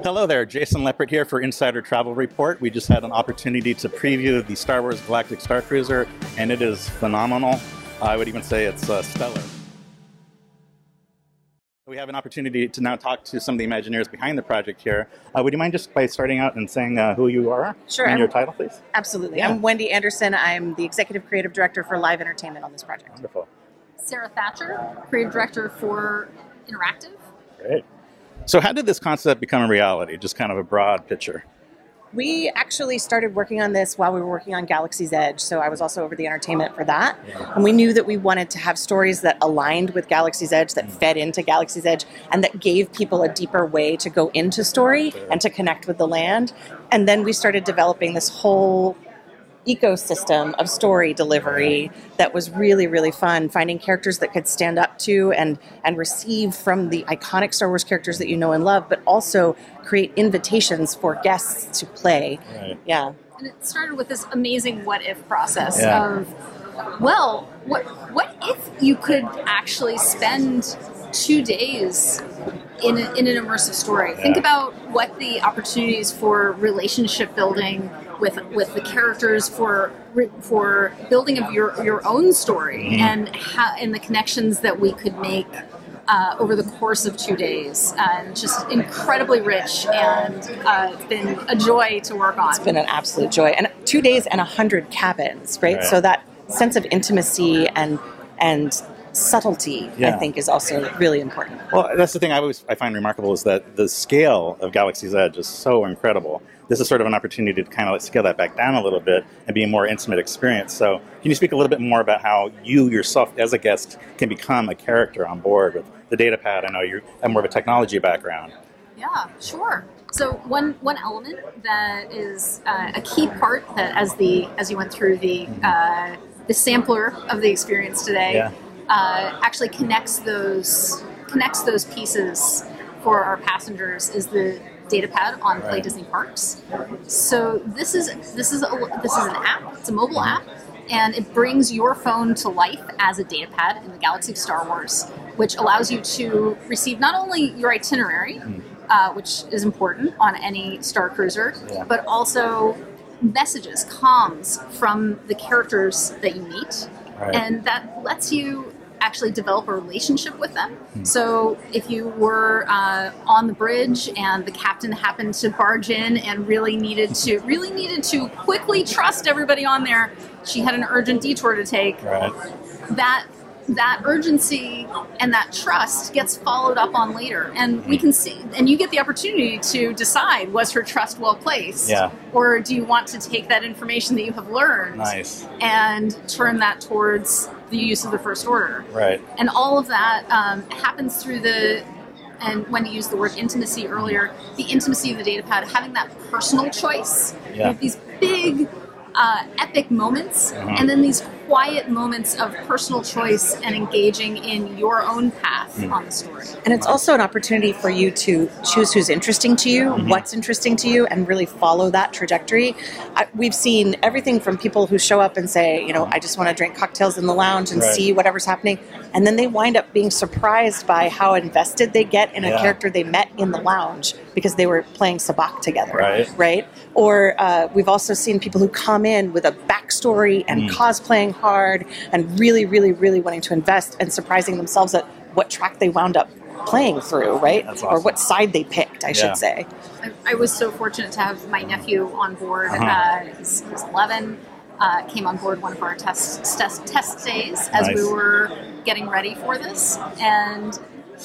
Hello there, Jason Leppert here for Insider Travel Report. We just had an opportunity to preview the Star Wars Galactic Starcruiser, and it is phenomenal. I would even say it's uh, stellar. We have an opportunity to now talk to some of the Imagineers behind the project here. Uh, would you mind just by starting out and saying uh, who you are Sure, and I'm- your title, please? Absolutely. Yeah. I'm Wendy Anderson. I'm the executive creative director for live entertainment on this project. Wonderful. Sarah Thatcher, creative director for Interactive. Great. So, how did this concept become a reality? Just kind of a broad picture. We actually started working on this while we were working on Galaxy's Edge, so I was also over the entertainment for that. And we knew that we wanted to have stories that aligned with Galaxy's Edge, that fed into Galaxy's Edge, and that gave people a deeper way to go into story and to connect with the land. And then we started developing this whole ecosystem of story delivery that was really really fun finding characters that could stand up to and and receive from the iconic Star Wars characters that you know and love but also create invitations for guests to play Right. yeah And it started with this amazing what if process Yeah. of, well, what what if you could actually spend two days in, a, in an immersive story? Think about what the opportunities for relationship building with with the characters for for building of your your own story Mhm. and how and the connections that we could make uh, over the course of two days, and just incredibly rich, and uh, it's been a joy to work on. it's been an absolute joy and two days and a hundred cabins right? Right. so that sense of intimacy and and subtlety i think is also really important Well, that's the thing I always I find remarkable is that the scale of Galaxy's Edge is so incredible. This is sort of an opportunity to kind of like scale that back down a little bit and be a more intimate experience. So, can you speak a little bit more about how you yourself, as a guest, can become a character on board with the data pad? I know you have more of a technology background. Yeah, sure. So one one element that is uh, a key part that as the as you went through the uh, the sampler of the experience today Yeah. uh, actually connects those connects those pieces for our passengers is the data pad on Play Right. Disney Parks. So this is this is a, this is an app. It's a mobile app, and it brings your phone to life as a data pad in the galaxy of Star Wars, which allows you to receive not only your itinerary, uh, which is important on any Star Cruiser, Yeah. but also messages, comms from the characters that you meet, Right. and that lets you actually develop a relationship with them. So if you were uh, on the bridge and the captain happened to barge in and really needed to really needed to quickly trust everybody on there, she had an urgent detour to take. Right. That that urgency and that trust gets followed up on later and we can see and you get the opportunity to decide was her trust well placed Yeah. or do you want to take that information that you have learned Nice. and turn that towards the use of the first order. Right. And all of that um, happens through the, and when you used the word intimacy earlier, the intimacy of the data pad, having that personal choice. Yeah. these big, uh, epic moments, Mhm. and then these quiet moments of personal choice and engaging in your own path Mm. on the story. And it's also an opportunity for you to choose who's interesting to you, Mm-hmm. what's interesting to you, and really follow that trajectory. I, we've seen everything from people who show up and say, you know, I just want to drink cocktails in the lounge and Right. see whatever's happening. And then they wind up being surprised by how invested they get in a character they met in the lounge because they were playing sabacc together. Right. Right? Or uh, we've also seen people who come in with a backstory and Mm. cosplaying hard and really, really, really wanting to invest and surprising themselves at what track they wound up playing through, right? That's Or what side they picked, I Yeah. should say. I, I was so fortunate to have my nephew on board. Uh-huh. Uh, he's, he's 11. Uh, came on board one of our test test, test days as we were getting ready for this, and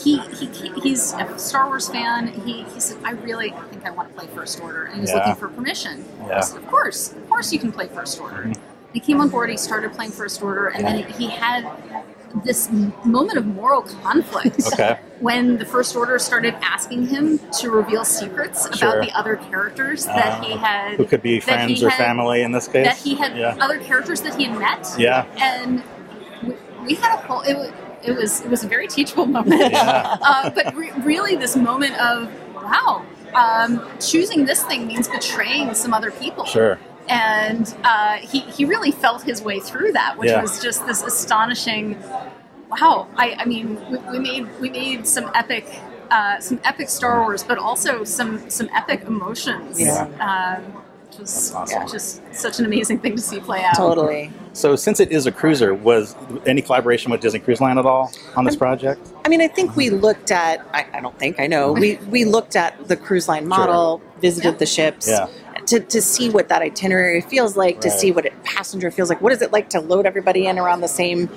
he, he he's a Star Wars fan. He, he said, "I really think I want to play First Order," and he was Yeah. looking for permission. Yeah. Mm-hmm. I said, "Of course, of course, you can play First Order." He came on board. He started playing First Order, and then he had this moment of moral conflict Okay. when the First Order started asking him to reveal secrets about Sure. the other characters that Uh, he had, Who could be friends or had- family in this case? that he had Yeah. other characters that he had met. Yeah. and we, we had a whole. It it was it was a very teachable moment. Yeah. uh, but re- really, this moment of wow, um, choosing this thing means betraying some other people. Sure. And uh, he he really felt his way through that, which Yeah. was just this astonishing. Wow, I, I mean, we, we made we made some epic uh, some epic Star Wars, but also some some epic emotions. Yeah. Um, which was That's awesome. just such an amazing thing to see play out. Totally. So, since it is a cruiser, was any collaboration with Disney Cruise Line at all on this project? I mean, I think we looked at. I, I don't think I know. We we looked at the cruise line model, visited Yeah. the ships. Yeah. To, to see what that itinerary feels like, to see what a passenger feels like. What is it like to load everybody in around the same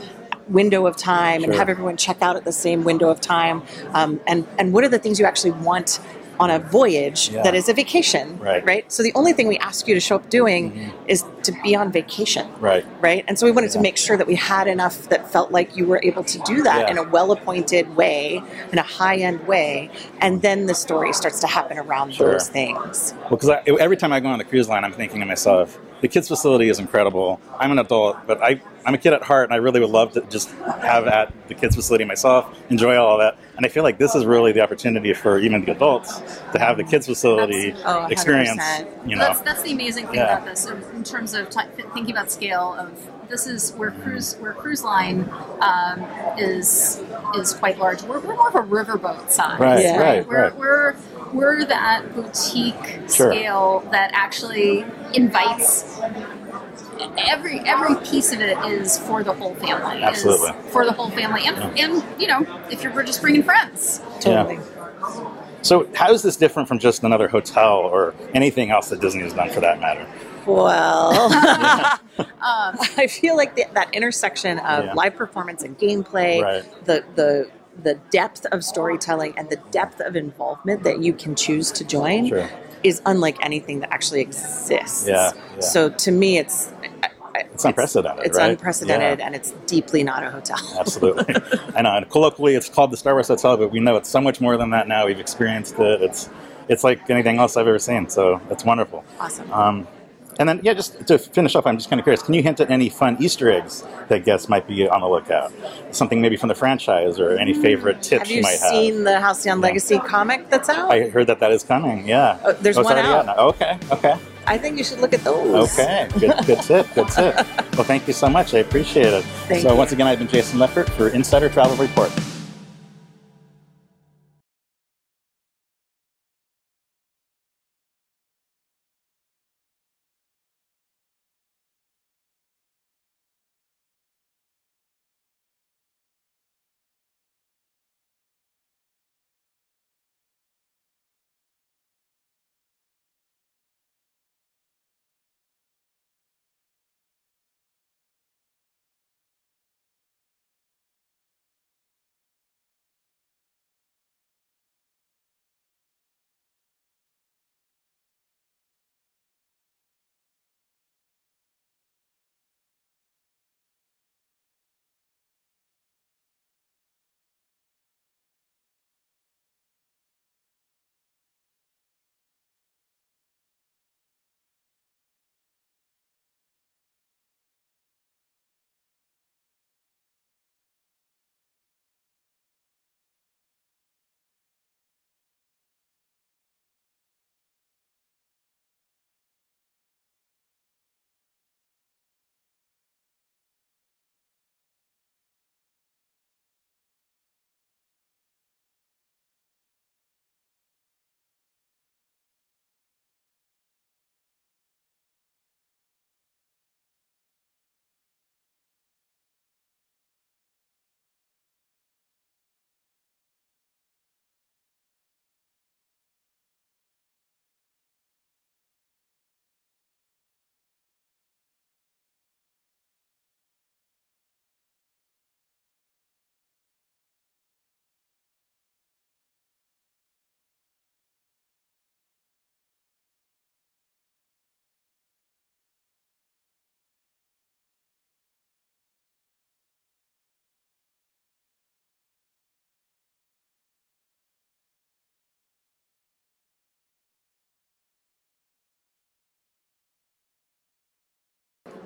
window of time and have everyone check out at the same window of time? Um, and and what are the things you actually want on a voyage Yeah. that is a vacation? Right. Right. So the only thing we ask you to show up doing Mhm. is to be on vacation Right. right? And so we wanted to make sure that we had enough that felt like you were able to do that Yeah. in a well appointed way, in a high end way, and then the story starts to happen around Sure. those things. Well, because every time I go on the cruise line, I'm thinking to myself, the kids' facility is incredible. I'm an adult, but I, I'm a kid at heart, and I really would love to just have at the kids' facility myself, enjoy all of that. And I feel like this is really the opportunity for even the adults to have the kids' facility That's- oh, experience. You know, That's that's the amazing thing Yeah. about this in, in terms of t- thinking about scale of this is where cruise where cruise line um, is is quite large. We're, we're more of a riverboat size, Right, Yeah. right, right. we're we're that boutique Sure. scale that actually invites every every piece of it is for the whole family. is Absolutely. for the whole family, and and you know if you're just bringing friends. Totally. So, how is this different from just another hotel or anything else that Disney has done for that matter? Well, Um, I feel like the, that intersection of Yeah. live performance and gameplay, Right. the the the depth of storytelling and the depth of involvement that you can choose to join Sure. is unlike anything that actually exists. Yeah, yeah. So to me, it's It's unprecedented, It's right? unprecedented, Yeah. and it's deeply not a hotel. Absolutely. I know. And colloquially, it's called the Star Wars Hotel, but we know it's so much more than that now. We've experienced it. It's it's like anything else I've ever seen. So it's wonderful. Awesome. Um, and then, yeah, just to finish up, I'm just kind of curious. Can you hint at any fun Easter eggs that guests might be on the lookout? Something maybe from the franchise or any hmm. favorite tips have you might seen have. you seen the Halcyon Yeah. Legacy comic that's out? I heard that that is coming. Yeah. Oh, there's oh, it's one out. now. Okay. Okay. I think you should look at those. Okay. Good. Good tip. Good tip. Well, thank you so much. I appreciate it. Thank so you. once again, I've been Jason Leppert for Insider Travel Report.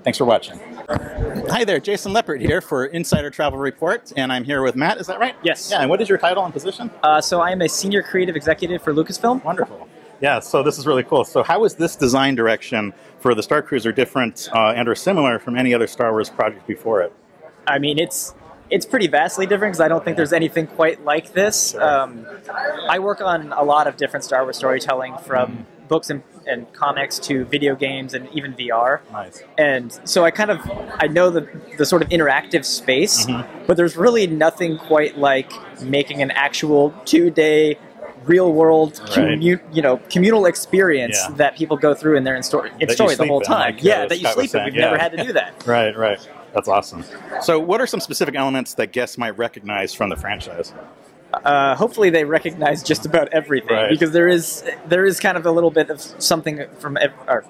Thanks for watching. Hi there, Jason Leppert here for Insider Travel Report, and I'm here with Matt. Is that right? Yes. Yeah. And what is your title and position? Uh, so I am a senior creative executive for Lucasfilm. Wonderful. Yeah. So this is really cool. So how is this design direction for the Star Cruiser different uh, and or similar from any other Star Wars project before it? I mean, it's it's pretty vastly different because I don't think there's anything quite like this. Sure. Um, I work on a lot of different Star Wars storytelling from Mm-hmm. Books and, and comics to video games and even VR. Nice. And so I kind of I know the the sort of interactive space, Mm-hmm. but there's really nothing quite like making an actual two day real world Right. you know communal experience Yeah. that people go through in their in story in story the whole in, time. like, yeah, uh, that you sleep in. We've never had to do that. Right, right. That's awesome. So, what are some specific elements that guests might recognize from the franchise? Uh, hopefully they recognize just about everything Right. because there is there is kind of a little bit of something from ev- or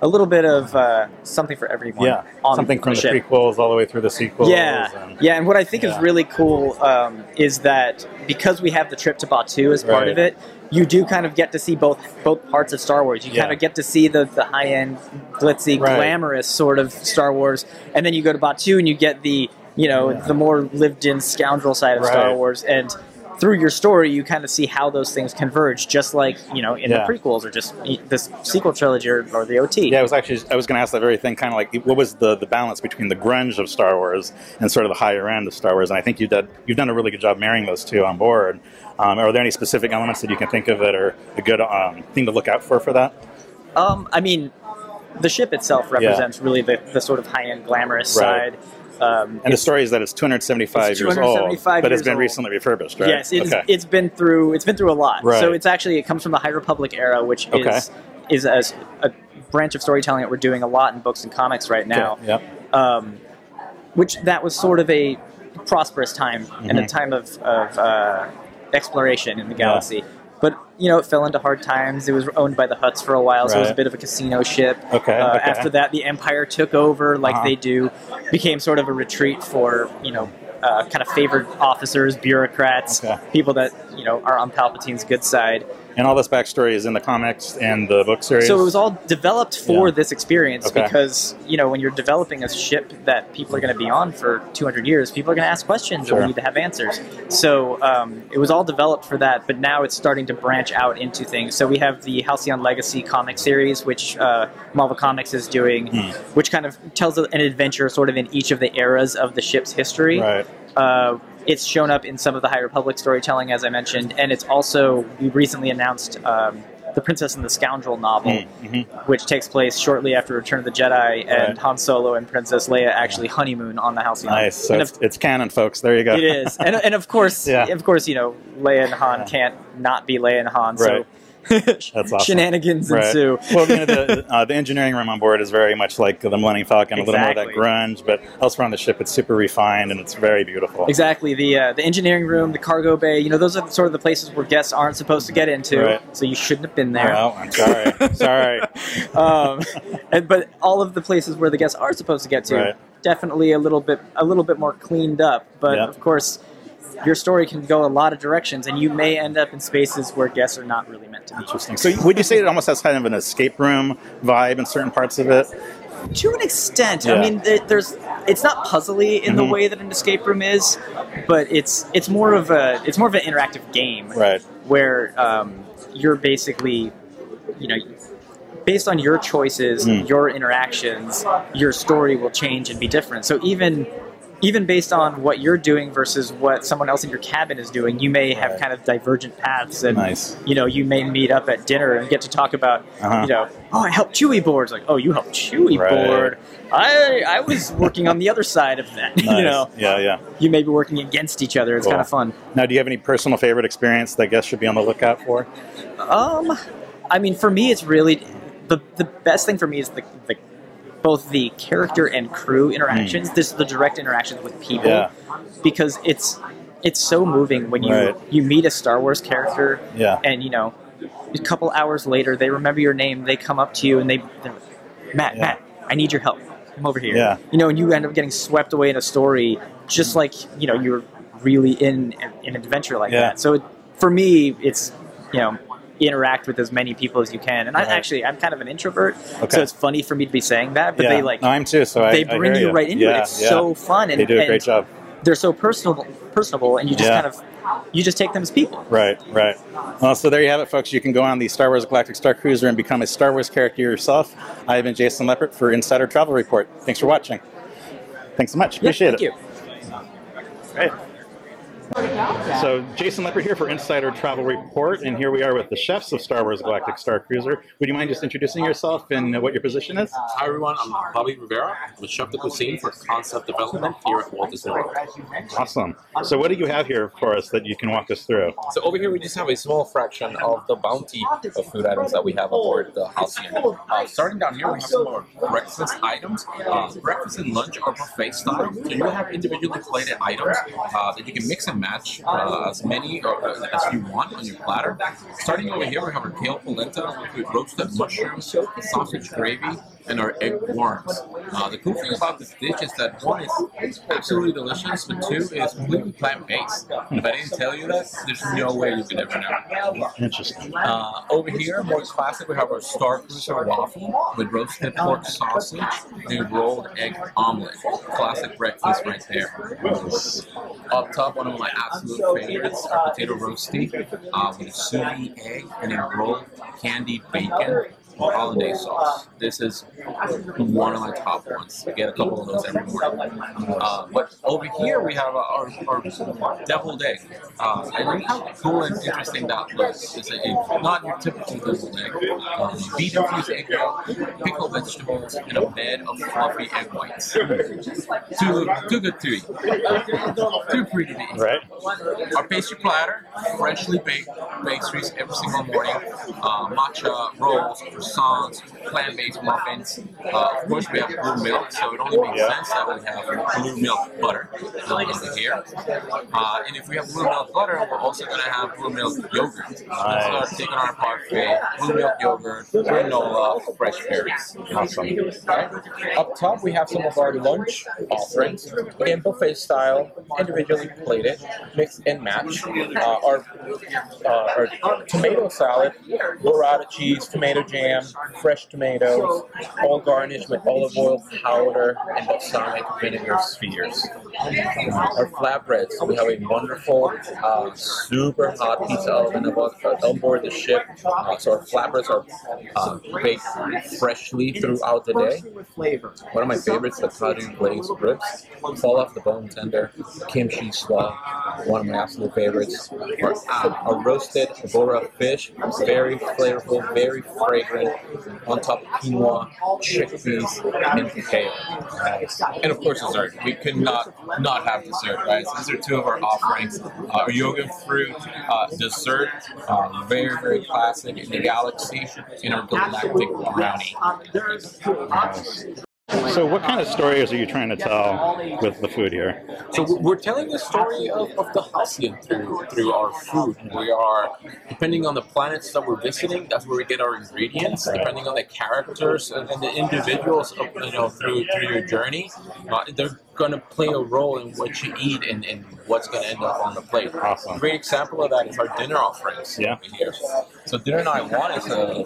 a little bit of uh, something for everyone. Yeah, on something from the prequels all the way through the sequels. Yeah, and- yeah, and what I think is really cool um, is that because we have the trip to Batuu as part Right. of it, you do kind of get to see both both parts of Star Wars. You Yeah. kind of get to see the, the high end, glitzy, Right. glamorous sort of Star Wars, and then you go to Batuu and you get the you know Yeah. the more lived in scoundrel side of Star Wars and. Through your story, you kind of see how those things converge, just like you know in Yeah. the prequels or just this sequel trilogy or, or the OT. Yeah, I was actually I was going to ask that very thing, kind of like what was the, the balance between the grunge of Star Wars and sort of the higher end of Star Wars, and I think you've done you've done a really good job marrying those two on board. Um, are there any specific elements that you can think of that are a good um, thing to look out for for that? Um, I mean, the ship itself represents really the, the sort of high end glamorous Right. side. Um, And the story is that it's 275 It's years old, but it's been old. recently refurbished, right? Yes, it's, okay. it's been through it's been through a lot. Right. So it's actually it comes from the High Republic era, which Okay. is is a, a branch of storytelling that we're doing a lot in books and comics right now. Okay, Yep. Um, which that was sort of a prosperous time and a Mhm. time of, of uh, exploration in the galaxy. You know, it fell into hard times. It was owned by the Hutts for a while, so it was a bit of a casino ship. Okay, Uh, okay. After that, the Empire took over, like Uh-huh. they do, became sort of a retreat for you know, uh, kind of favored officers, bureaucrats, Okay. people that you know are on Palpatine's good side. And all this backstory is in the comics and the book series. So it was all developed for Yeah. this experience Okay. because you know when you're developing a ship that people are going to be on for 200 years, people are going to ask questions Sure. and we need to have answers. So um, it was all developed for that, but now it's starting to branch out into things. So we have the Halcyon Legacy comic series, which uh, Marvel Comics is doing, Hmm. which kind of tells an adventure sort of in each of the eras of the ship's history. right. Uh, it's shown up in some of the High Republic storytelling, as I mentioned, and it's also we recently announced um, the Princess and the Scoundrel novel, Mhm. which takes place shortly after Return of the Jedi, and Right. Han Solo and Princess Leia actually honeymoon on the Halcyon. Nice. So it's, of, it's canon, folks. There you go. it is, and, and of course, Yeah. of course, you know, Leia and Han Yeah. can't not be Leia and Han, Right. so awesome. shenanigans Right. ensue. well, you know, the, uh, the engineering room on board is very much like the Millennium Falcon, a little more of that grunge, but elsewhere on the ship, it's super refined and it's very beautiful. Exactly. The uh, the engineering room, the cargo bay. You know, those are sort of the places where guests aren't supposed to get into. Right. So you shouldn't have been there. Well, I'm sorry. sorry. um, and, but all of the places where the guests are supposed to get to, Right. definitely a little bit a little bit more cleaned up. But Yeah. of course, your story can go a lot of directions, and you may end up in spaces where guests are not really meant to be. Interesting. So, would you say it almost has kind of an escape room vibe in certain parts of it? To an extent, Yeah. I mean, there's it's not puzzly in the Mhm. way that an escape room is, but it's it's more of a it's more of an interactive game. Right. where um, you're basically, you know, based on your choices, Mm. your interactions, your story will change and be different. So even even based on what you're doing versus what someone else in your cabin is doing, you may have Right. kind of divergent paths, and Nice. you know, you may meet up at dinner and get to talk about, Uh-huh. you know, oh, I helped Chewie boards. Like, oh, you helped Chewie Right. board. I I was working on the other side of that. Nice. You know, Yeah, yeah. you may be working against each other. It's Cool. kind of fun. Now, do you have any personal favorite experience that guests should be on the lookout for? Um, I mean, for me, it's really the the best thing for me is the, the both the character and crew interactions. This is the direct interactions with people, Hmm. Yeah. because it's it's so moving when you Right. you meet a Star Wars character, Yeah. and you know, a couple hours later they remember your name, they come up to you and they, like, Matt, Yeah. Matt, I need your help. Come over here. Yeah. You know, and you end up getting swept away in a story, just like you know you're really in in an adventure like that. So it, for me, it's you know interact with as many people as you can. And I Right. actually I'm kind of an introvert, Okay. so it's funny for me to be saying that. But yeah. they like no, I'm too. So I, they I bring hear you right into yeah, it. It's yeah. so fun, and They do a and great job. They're so personable, personable, and you just Yeah. kind of you just take them as people. Right, right. Well, so there you have it, folks. You can go on the Star Wars Galactic Starcruiser and become a Star Wars character yourself. I have been Jason Leppert for Insider Travel Report. Thanks for watching. Thanks so much. Yeah, Appreciate thank it. you. Great. So, Jason Leppert here for Insider Travel Report, and here we are with the chefs of Star Wars Galactic Starcruiser. Would you mind just introducing yourself and what your position is? Hi everyone, I'm Bobby Rivera. I'm the chef de cuisine for concept development here at Walt Disney World. Awesome. So, what do you have here for us that you can walk us through? So over here we just have a small fraction of the bounty of food items that we have aboard the Halcyon. Uh, starting down here, we have some more breakfast items. Uh, breakfast and lunch are buffet style, so you have individually plated items uh, that you can mix and match uh, as many or, uh, as you want on your platter. Starting over here, we have our kale polenta with roasted mushrooms, sausage gravy, and our egg warms. Uh, the cool thing about this dish is that one is absolutely delicious, but two is completely plant-based. If I didn't tell you that, there's no way you could ever know. Interesting. Uh, over here, more classic, we have our Star Cruiser waffle with roasted pork sausage and rolled egg omelet. Classic breakfast right there. Up top, one of my absolute favorites, our potato roasty uh, with a sous egg and a rolled candied bacon hollandaise sauce. This is one of my top ones. I get a couple of those every morning. Uh, but over here we have our, our deviled egg. Uh, and look how cool and interesting that looks. It's a, a not your typical deviled egg. Um, beet infused egg yolk, pickled vegetables, and a bed of fluffy egg whites. Too, too good to eat. Too pretty to eat. Right? Our pastry platter, freshly baked pastries every single morning. Uh, matcha rolls, croissants, plant-based muffins. Uh, of course, we have blue milk, so it only makes Yeah. sense that we have blue milk butter uh, here. Uh, and if we have blue milk butter, we're also going to have blue milk yogurt. Let's start taking our parfait, blue milk yogurt, granola, fresh berries. Awesome. Up top, we have some of our lunch offerings in buffet style, individually plated, mix and match. Uh, our, uh, our tomato salad, burrata cheese, tomato jam, fresh tomatoes, all garnished with olive oil powder and balsamic vinegar spheres. Our flatbreads, we have a wonderful, uh, super hot pizza oven above, on board the ship. Uh, so our flatbreads are uh, baked freshly throughout the day. One of my favorites, the Kaju glazed ribs, fall off the bone tender, kimchi slaw, one of my absolute favorites. Our, uh, our roasted bora fish, very flavorful, very fragrant, on top of quinoa, chickpeas, and. Nice. And of course, dessert. We could not not have dessert, right? So these are two of our offerings. Uh, jogan fruit uh, dessert, uh, very very classic in the galaxy, and our galactic brownie. So, what kind of stories are you trying to tell with the food here? So we're- telling the story of, of the Halcyon through through our food. We are depending on the planets that we're visiting. That's where we get our ingredients. Depending on the characters and, the individuals, of, you know, through through your journey, uh, going to play a role in what you eat and, and what's going to end up on the plate. Awesome. A great example of that is our dinner offerings Yeah. here. So dinner night one is a,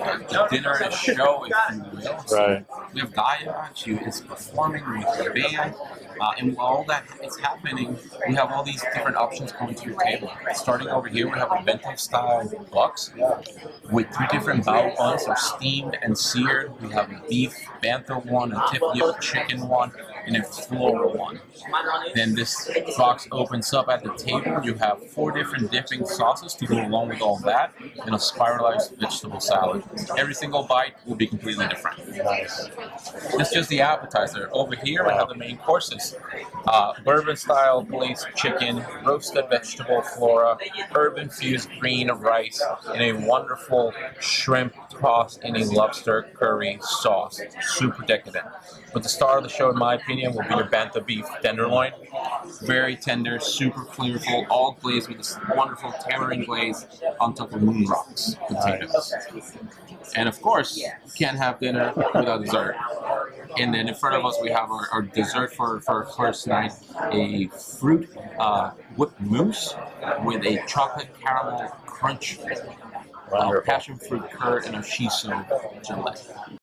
a dinner and a show, if you will. So Right. we have Gaya, she is performing with the band, uh, and while all that is happening, we have all these different options coming to your table. Starting over here, we have a bento style box with three different bao buns, are steamed and seared. We have a beef bantha one, a tip chicken one, and a floral one. Then this box opens up at the table. You have four different dipping sauces to go along with all that, and a spiralized vegetable salad. Every single bite will be completely different. It's just the appetizer. Over here, we have the main courses. Uh, bourbon style glazed chicken, roasted vegetable flora, herb infused green rice, and a wonderful shrimp tossed in a lobster curry sauce. Super decadent. But the star of the show, in my opinion, will be your bantha beef tenderloin. Very tender, super flavorful, all glazed with this wonderful tamarind glaze on top of moon rocks potatoes. And of course, you can't have dinner without dessert. And then in front of us, we have our, our dessert for, for our first night a fruit uh, whipped mousse with a chocolate caramel crunch, uh, passion fruit curd, and a shiso gelée.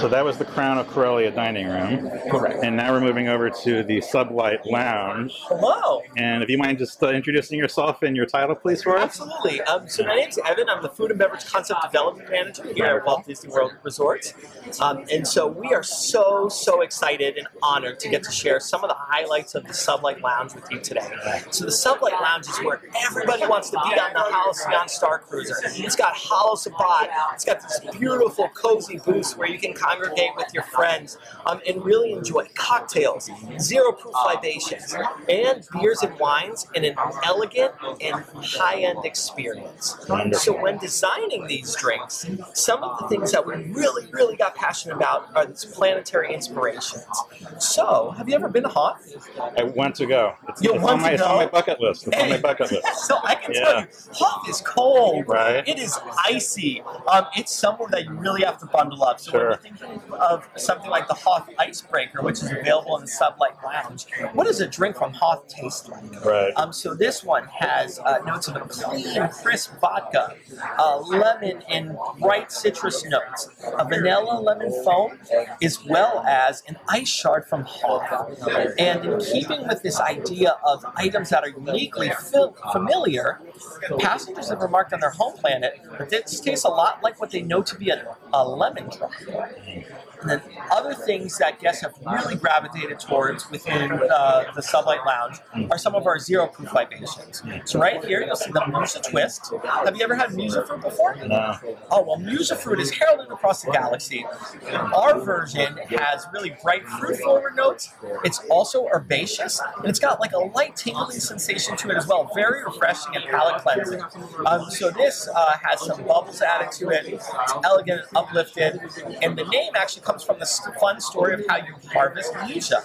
So that was the Crown of Corellia dining room. Correct. And now we're moving over to the Sublight Lounge. Hello. And if you mind just uh, introducing yourself and your title, please, for us. Absolutely. Um, so my name's Evan. I'm the Food and Beverage Concept Development Manager here at Walt Disney World Resorts. Um, and so we are so, so excited and honored to get to share some of the highlights of the Sublight Lounge with you today. So the Sublight Lounge is where everybody wants to be on the Halcyon Star Cruiser. It's got Hollow Sabat. It's got this beautiful, cozy booth where you can congregate with your friends um, and really enjoy cocktails, zero proof libations, and beers and wines in an elegant and high end experience. So, when designing these drinks, some of the things that we really, really got passionate about are these planetary inspirations. So, have you ever been to Hoth? I want to go. It's, it's on my, it's on my bucket list. It's on my bucket list. So I can Yeah. tell you, Hoth is cold. Right. It is icy. Um, it's somewhere that you really have to bundle up. So Sure. When you're thinking of something like the Hoth Icebreaker, which is available in the Sublight Lounge, what does a drink from Hoth taste like? Right. Um, so this one has uh, notes of a clean, crisp vodka, uh, lemon and bright citrus notes, a vanilla lemon foam, as well as an ice shard from Hoth. And in keeping with this idea of items that are uniquely fil- familiar, passengers have remarked on their home planet that this tastes a lot like what they know to be a, a lemon drop. Bye. And then other things that guests have really gravitated towards within uh, the Sublight Lounge are some of our zero proof libations. So right here you'll see the Musa Twist. Have you ever had Musa fruit before? No. Oh well, Musa fruit is heralded across the galaxy. Our version has really bright fruit forward notes. It's also herbaceous, and it's got like a light tingling sensation to it as well. Very refreshing and palate cleansing. Um, so this uh, has some bubbles added to it. It's elegant and uplifted, and the name actually comes from the fun story of how you harvest musa.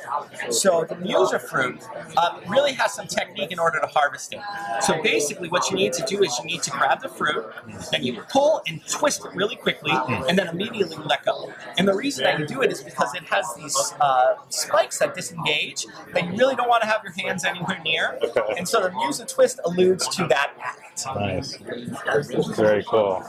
So the musa fruit um, really has some technique in order to harvest it. So basically, what you need to do is you need to grab the fruit, then you pull and twist it really quickly, and then immediately let go. And the reason that you do it is because it has these uh, spikes that disengage that you really don't want to have your hands anywhere near. And so the musa twist alludes to that act. Nice. Very cool.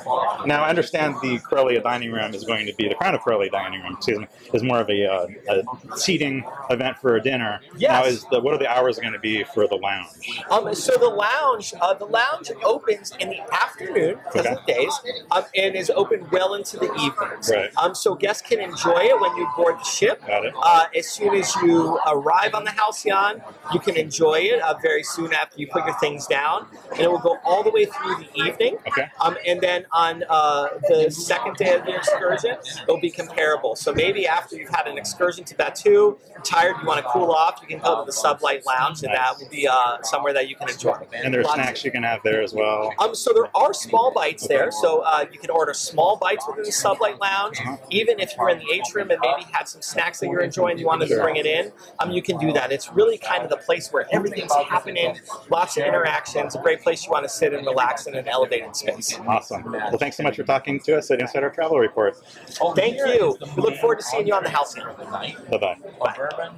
Now, I understand the Corellia dining room is going to be the Crown of Corellia dining room. Excuse me, is more of a, uh, a seating event for a dinner. Yes. Now, is the what are the hours going to be for the lounge? Um, so the lounge, uh, the lounge opens in the afternoon, Okay. days, um, and is open well into the evenings. Right. Um, so guests can enjoy it when you board the ship. Got it. Uh, as soon as you arrive on the Halcyon, you can enjoy it uh, very soon after you put your things down, and it will go all the way through the evening. Okay. Um, and then on uh, the second day of the excursion, it'll be comparable. So maybe after you've had an excursion to Batuu, tired, you want to cool off, you can go to the Sublight Lounge, and that will be uh, somewhere that you can enjoy. And there's Lots snacks you can have there as well. um, so there are small bites there, so uh, you can order small bites within the Sublight Lounge. Even if you're in the atrium and maybe had some snacks that you're enjoying, you wanted to bring it in, um, you can do that. It's really kind of the place where everything's happening, lots of interactions, a great place you want to sit and relax in an elevated space. Awesome. Well, thanks so much for talking to us at Insider Travel Report. Thank you. We look forward to seeing you on the Halcyon. Bye bye. Bye.